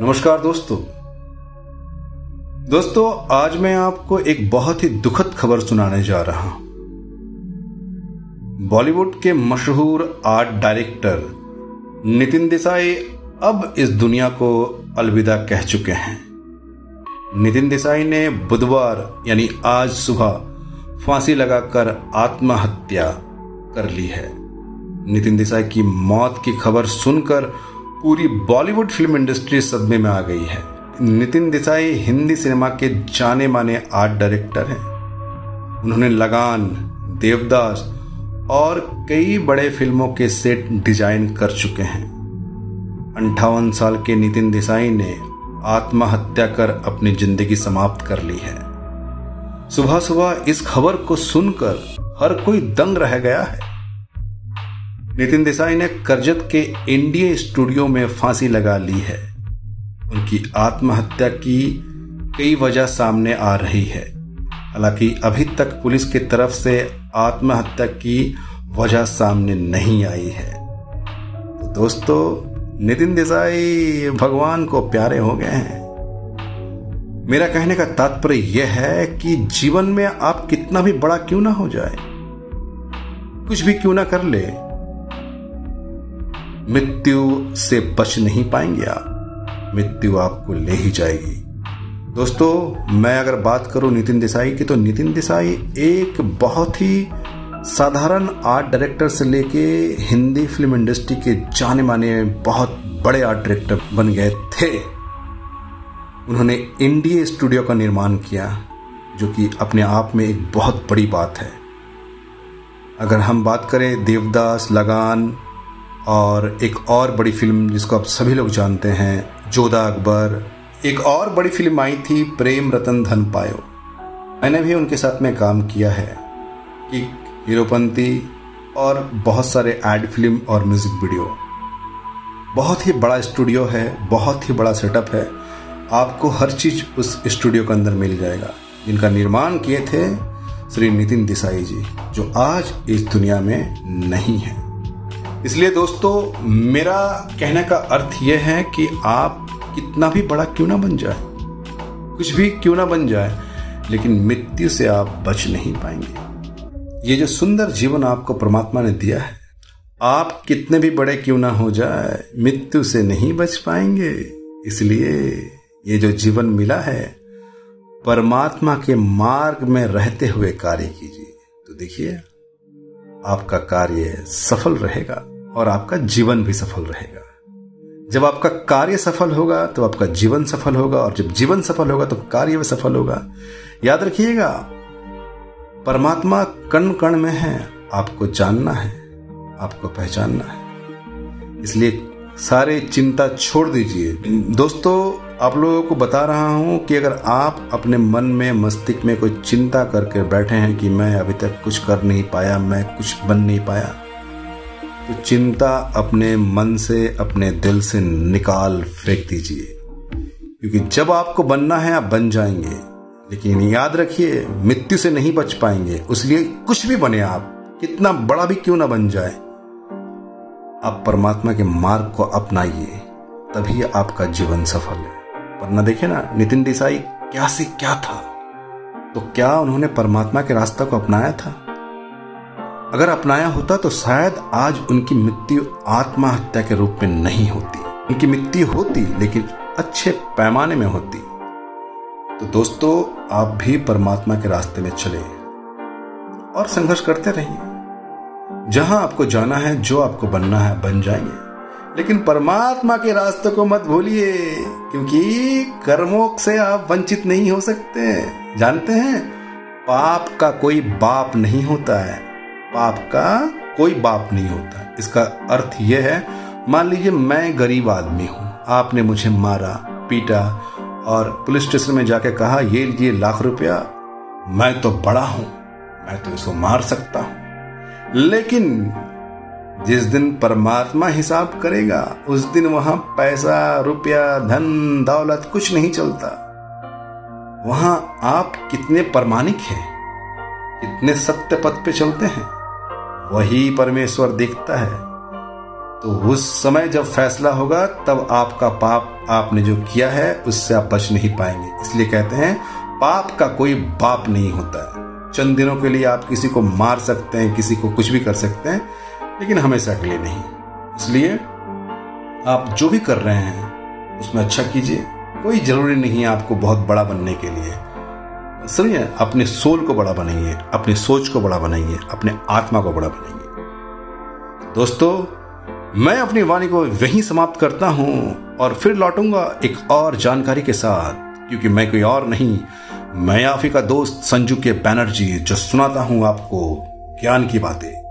नमस्कार दोस्तों। दोस्तों, आज मैं आपको एक बहुत ही दुखद खबर सुनाने जा रहा हूँ। बॉलीवुड के मशहूर आर्ट डायरेक्टर नितिन देसाई अब इस दुनिया को अलविदा कह चुके हैं। नितिन देसाई ने बुधवार, यानी आज सुबह, फांसी लगाकर आत्महत्या कर ली है। नितिन देसाई की मौत की खबर सुनकर पूरी बॉलीवुड फ़िल्म इंडस्ट्री सदमे में आ गई है। नितिन देसाई हिंदी सिनेमा के जाने माने आर्ट डायरेक्टर हैं। उन्होंने लगान, देवदास और कई बड़े फ़िल्मों के सेट डिज़ाइन कर चुके हैं। अंठावन साल के नितिन देसाई ने आत्महत्या कर अपनी ज़िंदगी समाप्त कर ली है। सुबह सुबह इस खबर को सुनकर हर कोई दंग रह गया है। नितिन देसाई ने करजत के इंडिया स्टूडियो में फांसी लगा ली है। उनकी आत्महत्या की कई वजह सामने आ रही है। हालाँकि अभी तक पुलिस की तरफ़ से आत्महत्या की वजह सामने नहीं आई है। तो दोस्तों, नितिन देसाई भगवान को प्यारे हो गए हैं। मेरा कहने का तात्पर्य यह है कि जीवन में आप कितना भी बड़ा क्यों ना हो जाए, कुछ भी क्यों ना कर ले मृत्यु से बच नहीं पाएँगे आप। मृत्यु आपको ले ही जाएगी। दोस्तों, मैं अगर बात करूँ नितिन देसाई की तो नितिन देसाई एक बहुत ही साधारण आर्ट डायरेक्टर से लेके हिंदी फ़िल्म इंडस्ट्री के जाने माने बहुत बड़े आर्ट डायरेक्टर बन गए थे। उन्होंने इंडिया स्टूडियो का निर्माण किया, जो कि अपने आप में एक बहुत बड़ी बात है। अगर हम बात करें देवदास, लगान और एक और बड़ी फ़िल्म जिसको आप सभी लोग जानते हैं, जोधा अकबर। एक और बड़ी फ़िल्म आई थी, प्रेम रतन धन पायो। मैंने भी उनके साथ में काम किया है। एक हीरोपंती और बहुत सारे एड फ़िल्म और म्यूज़िक वीडियो। बहुत ही बड़ा स्टूडियो है, बहुत ही बड़ा सेटअप है। आपको हर चीज़ उस स्टूडियो के अंदर मिल जाएगा। जिनका निर्माण किए थे श्री नितिन देसाई जी, जो आज इस दुनिया में नहीं है। इसलिए दोस्तों, मेरा कहने का अर्थ यह है कि आप कितना भी बड़ा क्यों ना बन जाए, कुछ भी क्यों ना बन जाए, लेकिन मृत्यु से आप बच नहीं पाएँगे। ये जो सुंदर जीवन आपको परमात्मा ने दिया है, आप कितने भी बड़े क्यों ना हो जाए, मृत्यु से नहीं बच पाएँगे। इसलिए ये जो जीवन मिला है, परमात्मा के मार्ग में रहते हुए कार्य कीजिए। तो देखिए आपका कार्य सफल रहेगा और आपका जीवन भी सफल रहेगा। जब आपका कार्य सफल होगा तो आपका जीवन सफल होगा और जब जीवन सफल होगा तो कार्य भी सफल होगा। याद रखिएगा, परमात्मा कण कण में है, आपको जानना है, आपको पहचानना है। इसलिए सारे चिंता छोड़ दीजिए। दोस्तों आप लोगों को बता रहा हूँ कि अगर आप अपने मन में, मस्तिष्क में कोई चिंता करके बैठे हैं कि मैं अभी तक कुछ कर नहीं पाया, मैं कुछ बन नहीं पाया तो चिंता अपने मन से, अपने दिल से निकाल फेंक दीजिए। क्योंकि जब आपको बनना है, आप बन जाएँगे। लेकिन याद रखिए, मृत्यु से नहीं बच पाएँगे। उसलिए कुछ भी बने आप, कितना बड़ा भी क्यों ना बन जाए, आप परमात्मा के मार्ग को अपनाइए, तभी आपका जीवन सफल है। वरना देखे ना, नितिन देसाई क्या से क्या था? तो क्या उन्होंने परमात्मा के रास्ता को अपनाया था? अगर अपनाया होता तो शायद आज उनकी मृत्यु आत्महत्या के रूप में नहीं होती। उनकी मृत्यु होती, लेकिन अच्छे पैमाने में होती। तो दोस्तों, आप भी परमात्मा के रास्ते में चले और संघर्ष करते रहिए। जहाँ आपको जाना है, जो आपको बनना है, बन जाएँगे लेकिन परमात्मा के रास्ते को मत भूलिए, क्योंकि कर्मों से आप वंचित नहीं हो सकते। जानते हैं? पाप का कोई बाप नहीं होता है। पाप का कोई बाप नहीं होता। इसका अर्थ यह है, मान लीजिए मैं गरीब आदमी हूँ। आपने मुझे मारा, पीटा और पुलिस स्टेशन में जाके कहा, ये लीजिए लाख रुपया। मैं तो बड़ा हूँ। मैं तो इसको मार सकता हूँ। लेकिन जिस दिन परमात्मा हिसाब करेगा, उस दिन वहाँ पैसा, रुपया, धन, दौलत कुछ नहीं चलता। वहाँ आप कितने प्रमाणिक हैं, कितने सत्य पथ पे चलते हैं, वही परमेश्वर देखता है। तो उस समय जब फैसला होगा, तब आपका पाप आपने जो किया है, उससे आप बच नहीं पाएँगे। इसलिए कहते हैं, पाप का कोई बाप नहीं होता। है चंद दिनों के लिए आप किसी को मार सकते हैं, किसी को कुछ भी कर सकते हैं लेकिन हमेशा के लिए नहीं। इसलिए आप जो भी कर रहे हैं, उसमें अच्छा कीजिए। कोई ज़रूरी नहीं है आपको बहुत बड़ा बनने के लिए। समझिए अपने सोल को बड़ा बनाइए, अपनी सोच को बड़ा बनाइए, अपने आत्मा को बड़ा बनाइए। दोस्तों, मैं अपनी वाणी को वहीं समाप्त करता हूँ और फिर लौटूँगा एक और जानकारी के साथ। क्योंकि मैं कोई और नहीं, मैं ही का दोस्त संजू के बैनर्जी, जो सुनाता हूँ आपको ज्ञान की बातें।